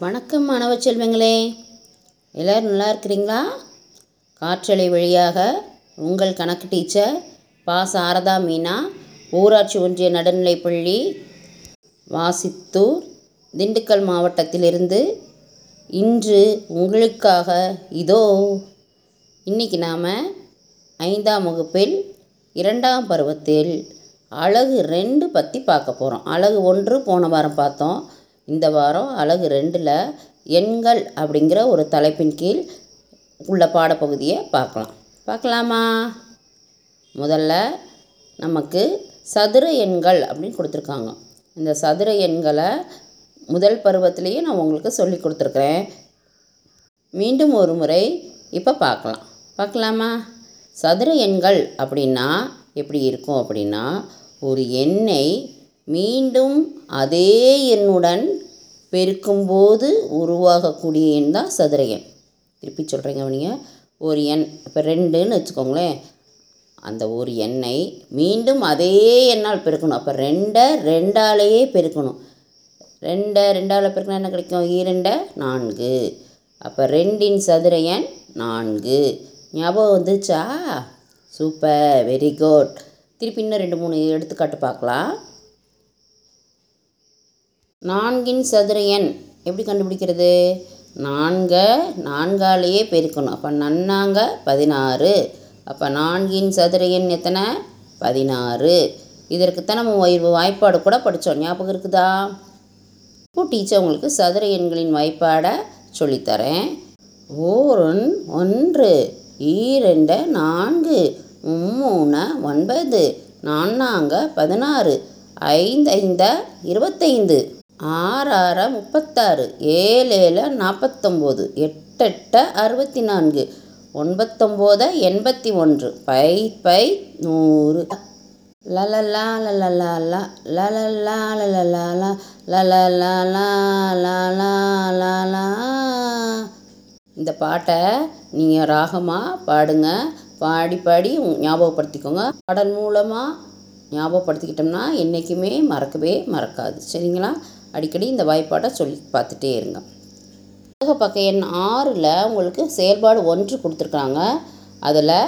வணக்கம் மாணவ செல்வங்களே. எல்லோரும் நல்லா இருக்கிறீங்களா? காற்றலை வழியாக உங்கள் கணக்கு டீச்சர் பா சாரதா மீனா ஊராட்சி ஒன்றிய நடுநிலைப்பள்ளி வாசித்தூர் திண்டுக்கல் மாவட்டத்திலிருந்து இன்று உங்களுக்காக இதோ இன்னைக்கு நாம் ஐந்தாம் வகுப்பில் இரண்டாம் பருவத்தில் அழகு ரெண்டு பற்றி பார்க்க போகிறோம் அழகு ஒன்று போன வாரம் பார்த்தோம். இந்த வாரம் அழகு ரெண்டில் எண்கள் அப்படிங்கிற ஒரு தலைப்பின் கீழ் உள்ள பாடப்பகுதியை பார்க்கலாம். பார்க்கலாமா? முதல்ல நமக்கு சதுர எண்கள் அப்படின்னு கொடுத்துருக்காங்க. இந்த சதுர எண்களை முதல் பருவத்திலேயே நான் உங்களுக்கு சொல்லி கொடுத்துருக்குறேன். மீண்டும் ஒரு முறை இப்போ பார்க்கலாம். பார்க்கலாமா? சதுர எண்கள் அப்படின்னா எப்படி இருக்கும் அப்படின்னா ஒரு எண்ணை மீண்டும் அதே எண்ணுடன் பெருக்கும்போது உருவாகக்கூடிய எண் தான் சதுர எண் திருப்பி சொல்கிறீங்க அவனிங்க ஒரு எண் இப்போ ரெண்டுன்னு வச்சுக்கோங்களேன். அந்த ஒரு எண்ணை மீண்டும் அதே எண்ணால் பெருக்கணும். அப்போ ரெண்டை ரெண்டாலேயே பெருக்கணும். ரெண்டை ரெண்டால் பெருக்கினா என்ன கிடைக்கும்? இரண்டை நான்கு. அப்போ ரெண்டின் சதுர எண் நான்கு. ஞாபகம் வந்துச்சா சூப்பர் வெரி குட். திருப்பி இன்னும் ரெண்டு மூணு எடுத்துக்காட்டு பார்க்கலாம். நான்கின் சதுர எண். எப்படி கண்டுபிடிக்கிறது? நான்கை நான்காலேயே பெருக்கணும். அப்போ நன்னாங்க பதினாறு. அப்போ நான்கின் சதுர எண் எத்தனை? பதினாறு. இதற்குத்தான் நம்ம வாய் வாய்ப்பாடு கூட படித்தோம் ஞாபகம் இருக்குதா? இப்போ டீச்சர் உங்களுக்கு சதுர எண்களின் வாய்ப்பாடை சொல்லித்தரேன். ஓரன் ஒன்று ஈரெண்டு நான்கு மும்மூணு ஒன்பது நான்காங்க பதினாறு ஐந்து ஐந்த இருபத்தைந்து. ஆறு ஆறு முப்பத்தாறு ஏழு ஏழு நாற்பத்தொம்போது எட்டெட்ட அறுபத்தி நான்கு ஒன்பத்தொம்போது எண்பத்தி ஒன்று பை பை நூறு லலலா லலலா லலலா லலலா லலலா லலலா இந்த பாட்டை நீங்கள் ராகமாக பாடுங்க பாடி பாடி ஞாபகப்படுத்திக்கோங்க பாடல் மூலமாக ஞாபகப்படுத்திக்கிட்டோம்னா என்றைக்குமே மறக்கவே மறக்காது சரிங்களா அடிக்கடி இந்த வாய்ப்பாட்டை சொல்லி பார்த்துட்டே இருங்க. உலக பக்க எண் ஆறில் உங்களுக்கு செயல்பாடு ஒன்று கொடுத்துருக்காங்க. அதில்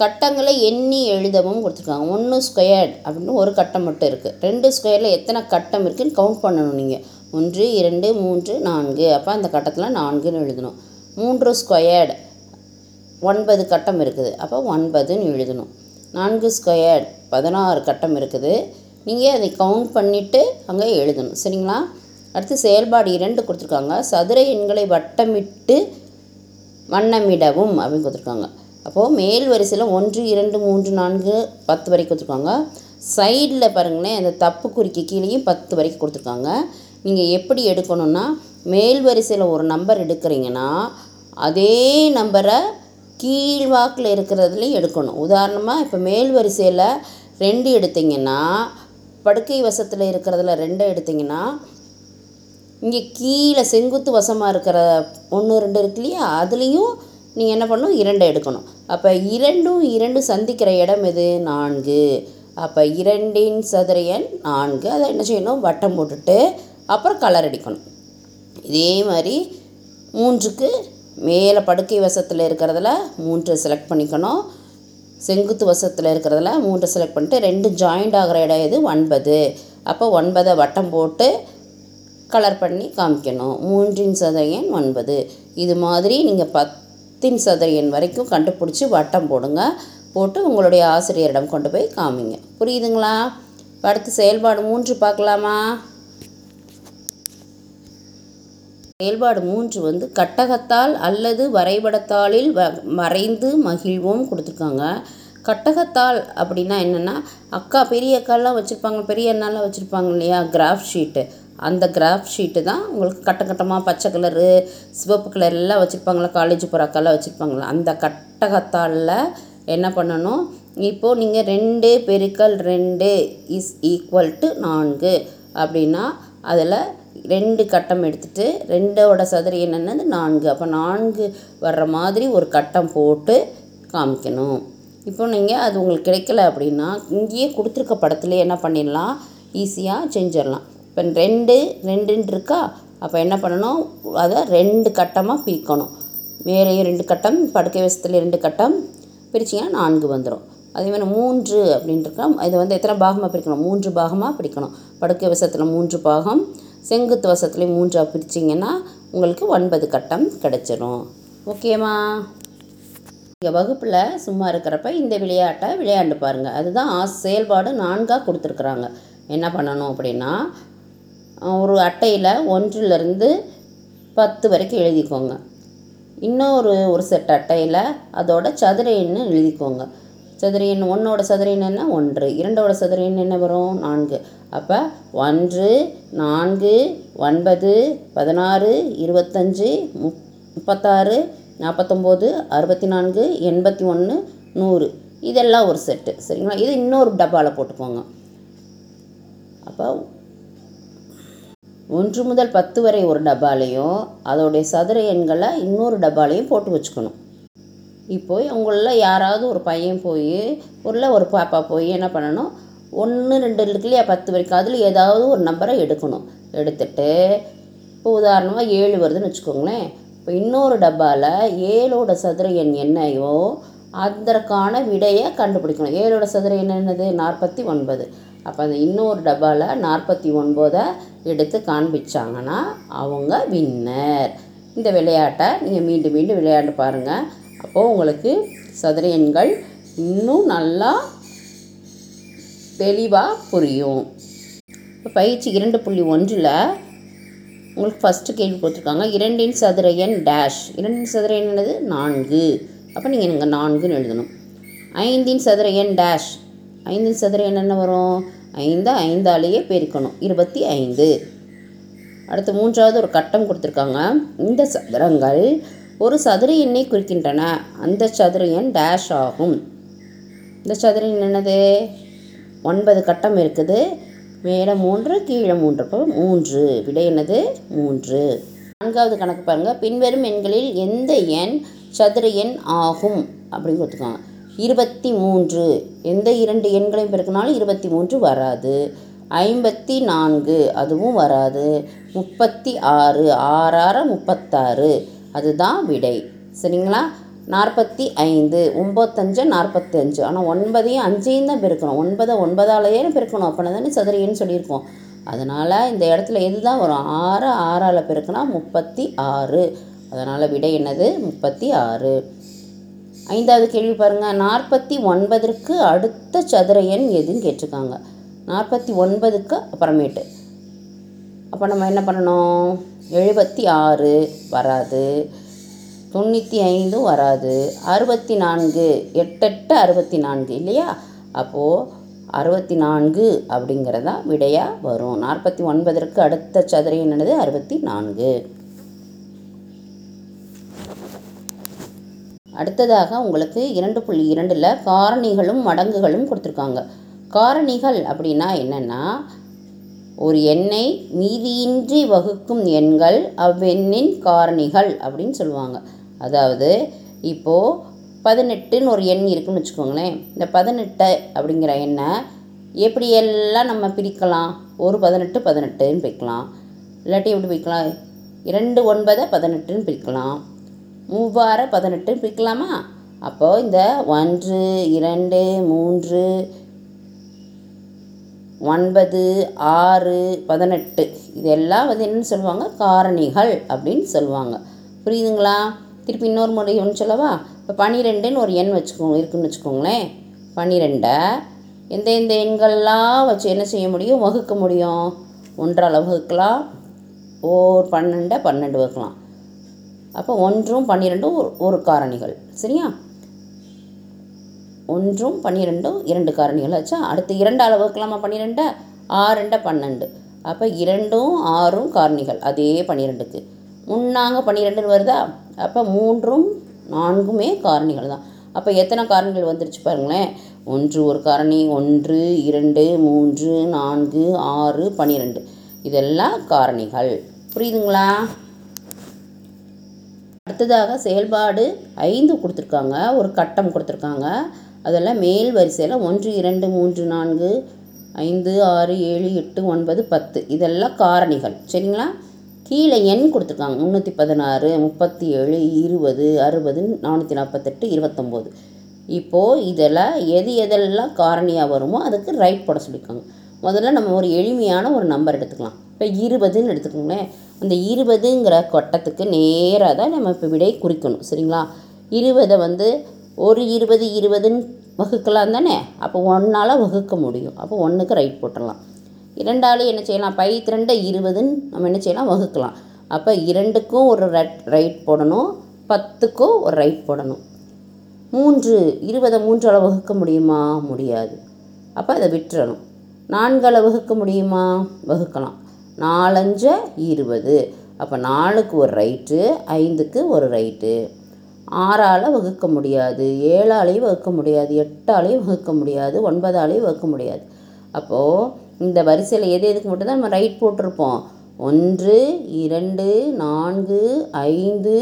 கட்டங்களை எண்ணி எழுதவும் கொடுத்துருக்காங்க. ஒன்று ஸ்கொயர்ட் அப்படின்னு ஒரு கட்டம் மட்டும் இருக்குது ரெண்டு ஸ்கொயரில் எத்தனை கட்டம் இருக்குதுன்னு கவுண்ட் பண்ணணும் நீங்கள் ஒன்று இரண்டு மூன்று நான்கு. அப்போ அந்த கட்டத்தில் நான்குன்னு எழுதணும். மூன்று ஸ்கொயர்டு ஒன்பது கட்டம் இருக்குது. அப்போ ஒன்பதுன்னு எழுதணும். நான்கு ஸ்கொயர்ட் பதினாறு கட்டம் இருக்குது. நீங்கள் அதை கவுண்ட் பண்ணிவிட்டு அங்கே எழுதணும். சரிங்களா? அடுத்து செயல்பாடு இரண்டு கொடுத்துருக்காங்க. சதுர எண்களை வட்டமிட்டு வண்ணமிடவும் அப்படின்னு கொடுத்துருக்காங்க. அப்போது மேல் வரிசையில் ஒன்று இரண்டு மூன்று நான்கு பத்து வரைக்கும் கொடுத்துருக்காங்க. சைடில் பாருங்களேன் அந்த தப்பு குறிக்கு கீழேயும் பத்து வரைக்கும் கொடுத்துருக்காங்க. நீங்கள் எப்படி எடுக்கணும்னா மேல் வரிசையில் ஒரு நம்பர் எடுக்கிறீங்கன்னா அதே நம்பரை கீழ்வாக்கில் இருக்கிறதுலையும் எடுக்கணும். உதாரணமாக இப்போ மேல் வரிசையில் ரெண்டு எடுத்தீங்கன்னா படுக்கை வசத்தில் இருக்கிறதுல ரெண்டை எடுத்திங்கன்னா இங்கே கீழே செங்குத்து வசமாக இருக்கிற ஒன்று ரெண்டு இருக்கு இல்லையா? அதுலேயும் நீங்கள் என்ன பண்ணணும்? இரண்டை எடுக்கணும். அப்போ இரண்டும் இரண்டு சந்திக்கிற இடம் எது? நான்கு. அப்போ இரண்டின் சதுர எண் நான்கு. அதை என்ன செய்யணும்? வட்டம் போட்டுட்டு அப்புறம் கலர் அடிக்கணும். இதே மாதிரி மூன்றுக்கு மேலே படுக்கை வசத்தில் இருக்கிறதுல மூன்று செலக்ட் பண்ணிக்கணும். செங்குத்து வசத்தில் இருக்கிறதுல மூன்று செலக்ட் பண்ணிட்டு ரெண்டு ஜாயிண்ட் ஆகிற இடம் எது? ஒன்பது. அப்போ ஒன்பதை வட்டம் போட்டு கலர் பண்ணி காமிக்கணும். மூன்றின் சதுர ஒன்பது. இது மாதிரி நீங்கள் பத்தின் சதுர வரைக்கும் கண்டுபிடிச்சி வட்டம் போடுங்க. போட்டு உங்களுடைய ஆசிரியரிடம் கொண்டு போய் காமிங்க. புரியுதுங்களா? அடுத்து செயல்பாடு மூன்று பார்க்கலாமா? செயல்பாடு மூன்று வந்து கட்டகத்தால் அல்லது வரைபடத்தாளில் வ மறைந்து மகிழ்வோம் கொடுத்துருக்காங்க. கட்டகத்தாள் அப்படின்னா என்னென்னா அக்கா பெரிய அக்காலாம் வச்சுருப்பாங்க பெரிய அண்ணாலாம் வச்சுருப்பாங்க இல்லையா? கிராஃப் ஷீட்டு அந்த கிராஃப் ஷீட்டு தான் உங்களுக்கு கட்ட கட்டமாக பச்சை கலரு சிவப்பு கலர் எல்லாம் வச்சுருப்பாங்களா? காலேஜ் போகிற அக்காலாம் வச்சுருப்பாங்களா? அந்த கட்டகத்தாளில் என்ன பண்ணணும்? இப்போது நீங்கள் ரெண்டு பெருக்கல் ரெண்டு இஸ் ஈக்குவல் டு நான்கு. அப்படின்னா அதில் ரெண்டு கட்டம் எடுத்துகிட்டு ரெண்டோட சதுர என்னென்னது நான்கு. அப்போ நான்கு வர்ற மாதிரி ஒரு கட்டம் போட்டு காமிக்கணும். இப்போ நீங்கள் அது உங்களுக்கு கிடைக்கல அப்படின்னா இங்கேயே கொடுத்துருக்க படத்துலேயே என்ன பண்ணிடலாம்? ஈஸியாக செஞ்சிடலாம். இப்போ ரெண்டு ரெண்டுன்னு இருக்கா? அப்போ என்ன பண்ணணும்? அதை ரெண்டு கட்டமாக பிரிக்கணும். மேலேயும் ரெண்டு கட்டம் படுக்கை வசத்தில் ரெண்டு கட்டம் பிரிச்சிங்கன்னா நான்கு வந்துடும் அதே மாதிரி மூன்று அப்படின்றக்கா இதை வந்து எத்தனை பாகமாக பிரிக்கணும்? மூன்று பாகமாக பிரிக்கணும். படுக்கை வசத்தில் மூன்று பாகம் செங்குத்து வசத்துலேயும் மூன்றாக பிரிச்சிங்கன்னா உங்களுக்கு ஒன்பது கட்டம் கிடச்சிரும். ஓகேம்மா இங்கே வகுப்பில் சும்மா இருக்கிறப்ப இந்த விளையாட்டை விளையாண்டு பாருங்கள் அதுதான் ஆ- செயல்பாடு நான்காக கொடுத்துருக்குறாங்க. என்ன பண்ணணும் அப்படின்னா ஒரு அட்டையில் ஒன்றிலிருந்து பத்து வரைக்கும் எழுதிக்கோங்க. இன்னொரு ஒரு செட் அட்டையில் அதோட சதுர எண்ணு எழுதிக்கோங்க. சதுரையின் ஒன்னோட சதுரையின் என்ன? ஒன்று. இரண்டோட சதுரையின் என்ன வரும்? நான்கு. அப்போ ஒன்று நான்கு ஒன்பது பதினாறு இருபத்தஞ்சி முப்பத்தாறு நாற்பத்தொம்போது அறுபத்தி நான்கு எண்பத்தி ஒன்று நூறு. இதெல்லாம் ஒரு செட்டு சரிங்களா? இது இன்னொரு டப்பாவில் போட்டுக்கோங்க. அப்போ ஒன்று முதல் பத்து வரை ஒரு டப்பாலையும் அதோடைய சதுர எண்களை இன்னொரு டப்பாலையும் போட்டு வச்சுக்கணும். இப்போ உங்களில் யாராவது ஒரு பையன் போய் உள்ள ஒரு பாப்பா போய் என்ன பண்ணணும்? ஒன்று ரெண்டு இருக்கு இல்லையா பத்து வரைக்கும். அதில் ஏதாவது ஒரு நம்பரை எடுக்கணும். எடுத்துட்டு இப்போ உதாரணமாக ஏழு வருதுன்னு வச்சுக்கோங்களேன். இப்போ இன்னொரு டப்பாவில் ஏழோட சதுர எண் என்னையோ அதற்கான விடையை கண்டுபிடிக்கணும். ஏழோட சதுர எண் என்னது? நாற்பத்தி ஒன்பது. அப்போ அந்த இன்னொரு டப்பாவில் நாற்பத்தி ஒன்பதை எடுத்து காண்பிச்சாங்கன்னா அவங்க வின்னர் இந்த விளையாட்டை நீங்கள் மீண்டும் மீண்டும் விளையாண்டு பாருங்கள் அப்போது உங்களுக்கு சதுர எண்கள் இன்னும் நல்லா தெளிவாக புரியும். இப்போ பயிற்சி இரண்டு புள்ளி ஒன்றில் உங்களுக்கு ஃபஸ்ட்டு கேள்வி கொடுத்துருக்காங்க இரண்டின் சதுர எண் டேஷ் இரண்டின் சதுர எண் என்னது? நான்கு. அப்போ நீங்கள் எனக்கு நான்குன்னு எழுதணும். ஐந்தின் சதுர எண் டேஷ் ஐந்தின் சதுர எண் என்ன வரும்? ஐந்து ஐந்தாலேயே பெருக்கணும். இருபத்தி ஐந்து. அடுத்து மூன்றாவது ஒரு கட்டம் கொடுத்துருக்காங்க. இந்த சதுரங்கள் ஒரு சதுர எண்ணை குறிக்கின்றன. அந்த சதுர எண் டேஷ் ஆகும். இந்த சதுர எண் என்னது? ஒன்பது கட்டம் இருக்குது. மேலே மூன்று கீழே மூன்று. அப்போ மூன்று. விடை என்னது? மூன்று. நான்காவது கணக்கு பாருங்கள் பின்வரும் எண்களில் எந்த எண் சதுர எண் ஆகும்? அப்படின்னு கொடுத்துக்கோங்க இருபத்தி மூன்று. எந்த இரண்டு எண்களையும் பெருக்கினாலும் இருபத்தி மூன்று வராது. ஐம்பத்தி நான்கு. அதுவும் வராது. முப்பத்தி ஆறு. ஆறாறு முப்பத்தாறு. அதுதான் விடை. சரிங்களா? நாற்பத்தி ஐந்து ஒம்பத்தஞ்சு நாற்பத்தஞ்சு. ஆனால் ஒன்பதையும் அஞ்சையும் தான் பெருக்கணும். ஒன்பதை ஒன்பதாலேயே பெருக்கணும். அப்படின்னா தானே சதுரையன்னு சொல்லியிருக்கோம் அதனால் இந்த இடத்துல எது தான் வரும்? ஆறு ஆறால் பெருக்கினா முப்பத்தி ஆறு. அதனால் விடை என்னது? முப்பத்தி ஆறு. ஐந்தாவது கேள்வி பாருங்கள் நாற்பத்தி ஒன்பதற்கு அடுத்த சதுர எண் எதுன்னு கேட்டிருக்காங்க. நாற்பத்தி ஒன்பதுக்கு அப்புறமேட்டு. அப்போ நம்ம என்ன பண்ணணும்? எழுபத்தி ஆறு வராது. தொண்ணூற்றி ஐந்தும் வராது. அறுபத்தி நான்கு எட்டெட்டு அறுபத்தி நான்கு இல்லையா? அப்போது அறுபத்தி நான்கு அப்படிங்கிறதா விடையாக வரும். நாற்பத்தி ஒன்பதற்கு அடுத்த சதுர என்னது? அறுபத்தி நான்கு அடுத்ததாக உங்களுக்கு இரண்டு புள்ளி இரண்டில் காரணிகளும் மடங்குகளும் கொடுத்துருக்காங்க. காரணிகள் அப்படின்னா என்னென்னா ஒரு எண்ணை மீதியின்றி வகுக்கும் எண்கள் அவ்வெண்ணின் காரணிகள் அப்படின்னு சொல்லுவாங்க. அதாவது இப்போது பதினெட்டுன்னு ஒரு எண் இருக்குன்னு வச்சுக்கோங்களேன். இந்த பதினெட்டு அப்படிங்கிற எண்ணை எப்படி எல்லாம் நம்ம பிரிக்கலாம்? ஒரு பதினெட்டு பதினெட்டுன்னு பிரிக்கலாம். இல்லாட்டி எப்படி பிரிக்கலாம்? இரண்டு ஒன்பதை பதினெட்டுன்னு பிரிக்கலாம். மூவாறு பதினெட்டுன்னு பிரிக்கலாமா? அப்போது இந்த ஒன்று இரண்டு மூன்று ஒன்பது ஆறு பதினெட்டு. இதெல்லாம் வந்து என்னன்னு சொல்லுவாங்க? காரணிகள் அப்படின்னு சொல்லுவாங்க. புரியுதுங்களா? திருப்பி இன்னொரு முறை ஒன்று சொல்லவா? இப்போ பன்னிரெண்டுன்னு ஒரு எண் வச்சுக்கோங்க இருக்குன்னு வச்சுக்கோங்களேன். பன்னிரெண்டை எந்த எந்த எண்கள்லாம் வச்சு என்ன செய்ய முடியும்? வகுக்க முடியும். ஒன்றால் வகுக்கலாம். ஓர் பன்னெண்டை பன்னெண்டு வகுக்கலாம். அப்போ ஒன்றும் பன்னிரெண்டும் ஒரு ஒரு காரணிகள். சரியா? ஒன்றும் பன்னிரெண்டும் இரண்டு காரணிகள் ஆச்சா? அடுத்து இரண்டால் வகுக்கலாமா பன்னிரெண்டை ஆறுண்ட பன்னெண்டு. அப்போ இரண்டும் ஆறும் காரணிகள் அதே பன்னிரெண்டுக்கு. முன்னாங்க பன்னிரெண்டுன்னு வருதா? அப்போ மூன்றும் நான்குமே காரணிகள் தான். அப்போ எத்தனை காரணிகள் வந்துருச்சு பாருங்களேன். ஒன்று ஒரு காரணி ஒன்று இரண்டு மூன்று நான்கு ஆறு பன்னிரெண்டு. இதெல்லாம் காரணிகள். புரியுதுங்களா? அடுத்ததாக செயல்பாடு ஐந்து கொடுத்துருக்காங்க. ஒரு கட்டம் கொடுத்துருக்காங்க. அதெல்லாம் மேல் வரிசையில் ஒன்று இரண்டு மூன்று நான்கு ஐந்து ஆறு ஏழு எட்டு ஒன்பது பத்து. இதெல்லாம் காரணிகள். சரிங்களா? கீழே எண் கொடுத்துருக்காங்க. முந்நூற்றி பதினாறு முப்பத்தி ஏழு இருபது அறுபது நானூற்றி நாற்பத்தெட்டு இருபத்தொம்போது. இப்போது இதில் எது எதெல்லாம் காரணியாக வருமோ அதுக்கு ரைட் போட சொல்லியிருக்காங்க. முதல்ல நம்ம ஒரு எளிமையான ஒரு நம்பர் எடுத்துக்கலாம். இப்போ இருபதுன்னு எடுத்துக்கோங்களேன். அந்த இருபதுங்கிற கொட்டத்துக்கு நேராக தான் நம்ம இப்போ விடை குறிக்கணும். சரிங்களா? இருபதை வந்து ஒரு இருபது இருபதுன்னு வகுக்கலாம் தானே? அப்போ ஒன்றால் வகுக்க முடியும். அப்போ ஒன்றுக்கு ரைட் போட்டுடலாம். இரண்டாலும் என்ன செய்யலாம்? பை திரண்ட இருபதுன்னு நம்ம என்ன செய்யலாம்? வகுக்கலாம். அப்போ இரண்டுக்கும் ஒரு ரைட் ரைட் போடணும். பத்துக்கும் ஒரு ரைட் போடணும். மூன்று இருபதை மூன்றால் வகுக்க முடியுமா? முடியாது. அப்போ அதை விட்டுறணும். நான்கால் வகுக்க முடியுமா? வகுக்கலாம். நாலஞ்ச இருபது. அப்போ நாலுக்கு ஒரு ரைட்டு ஐந்துக்கு ஒரு ரைட்டு ஆறால் வகுக்க முடியாது. ஏழாலையும் வகுக்க முடியாது. எட்டாலையும் வகுக்க முடியாது. ஒன்பதாலையும் வகுக்க முடியாது. அப்போது இந்த வரிசையில் எது எதுக்கு மட்டும்தான் நம்ம ரைட் போட்டிருப்போம். ஒன்று இரண்டு நான்கு ஐந்து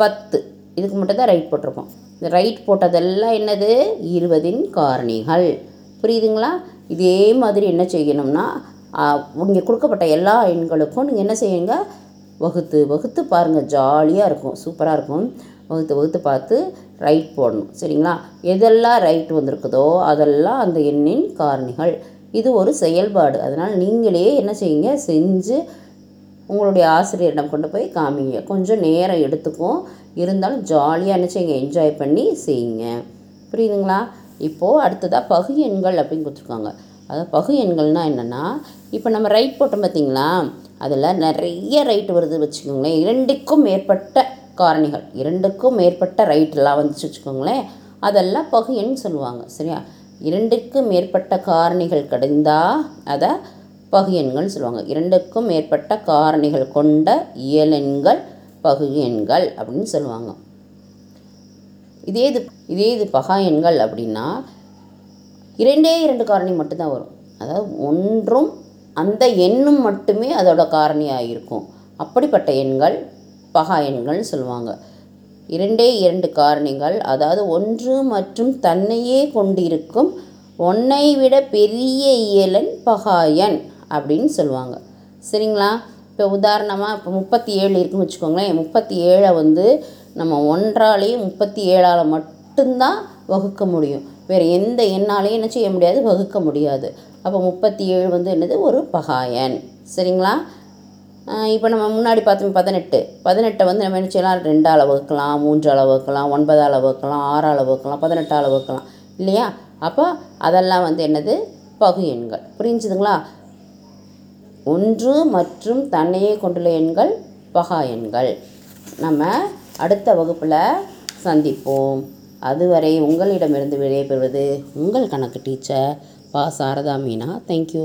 பத்து. இதுக்கு மட்டும் தான் ரைட் போட்டிருப்போம். இந்த ரைட் போட்டதெல்லாம் என்னது? இருபதின் காரணிகள். புரியுதுங்களா? இதே மாதிரி என்ன செய்யணும்னா இங்கே கொடுக்கப்பட்ட எல்லா எண்களுக்கும் நீங்கள் என்ன செய்யுங்க? வகுத்து வகுத்து பாருங்கள் ஜாலியாக இருக்கும். சூப்பராக இருக்கும். வகுத்து வகுத்து பார்த்து ரைட் போடணும். சரிங்களா? எதெல்லாம் ரைட் வந்திருக்குதோ அதெல்லாம் அந்த எண்ணின் காரணிகள். இது ஒரு செயல்பாடு. அதனால் நீங்களே என்ன செய்யுங்க? செஞ்சு உங்களுடைய ஆசிரியரிடம் கொண்டு போய் காமிங்க. கொஞ்சம் நேரம் எடுத்துக்கும் இருந்தாலும் ஜாலியாக என்ன செய்யுங்க? என்ஜாய் பண்ணி செய்யுங்க. புரியுதுங்களா? இப்போது அடுத்ததாக பகு எண்கள் அப்படின்னு கொடுத்துருக்காங்க. அதாவது பகு எண்கள்னால் என்னென்னா இப்போ நம்ம ரைட் போட்டோம் பார்த்தீங்களா? அதில் நிறைய ரைட் வருது வச்சுக்கோங்களேன். இரண்டுக்கும் மேற்பட்ட காரணிகள் இரண்டுக்கும் மேற்பட்ட ரைட்டெல்லாம் வந்துச்சு வச்சுக்கோங்களேன். அதெல்லாம் பகு சொல்லுவாங்க சரியா? இரண்டுக்கும் மேற்பட்ட காரணிகள் கிடைந்தால் அதை பகு எண்கள் சொல்லுவாங்க. இரண்டுக்கும் மேற்பட்ட காரணிகள் கொண்ட இயலெண்கள் பகு எண்கள் அப்படின்னு சொல்லுவாங்க. இதே இது இதே இது பகா எண்கள் அப்படின்னா இரண்டே இரண்டு காரணி மட்டும்தான் வரும். அதாவது ஒன்றும் அந்த எண்ணும் மட்டுமே அதோட காரணியாக இருக்கும் அப்படிப்பட்ட எண்கள் பகா எண்கள்னு சொல்லுவாங்க. இரண்டே இரண்டு காரணிகள் அதாவது ஒன்று மற்றும் தன்னையே கொண்டிருக்கும் ஒன்றை விட பெரிய இயலன் பகாயன் அப்படின்னு சொல்லுவாங்க. சரிங்களா? இப்போ உதாரணமாக இப்போ முப்பத்தி ஏழு இருக்குன்னு வச்சுக்கோங்களேன். முப்பத்தி ஏழை வந்து நம்ம ஒன்றாலேயும் முப்பத்தி ஏழால் மட்டும்தான் வகுக்க முடியும். வேறு எந்த எண்ணாலையும் என்ன செய்ய முடியாது வகுக்க முடியாது. அப்போ முப்பத்தி ஏழு வந்து என்னது? ஒரு பகாயன். சரிங்களா? இப்போ நம்ம முன்னாடி பார்த்தோம் பதினெட்டு. பதினெட்டை வந்து நம்ம என்ன செய்யலாம்? ரெண்டால் வகுக்கலாம் மூன்றால் வகுக்கலாம் ஒன்பதால் வகுக்கலாம் ஆறால் வகுக்கலாம் பதினெட்டால் வகுக்கலாம். இல்லையா? அப்போ அதெல்லாம் வந்து என்னது? பகு எண்கள் புரிஞ்சுதுங்களா? ஒன்று மற்றும் தன்னையே கொண்டுள்ள எண்கள் பகா எண்கள் நம்ம அடுத்த வகுப்பில் சந்திப்போம். அதுவரை உங்களிடமிருந்து விடைபெறுவது உங்கள் கணக்கு டீச்சர் பா. சாரதா மீனா. தேங்க்யூ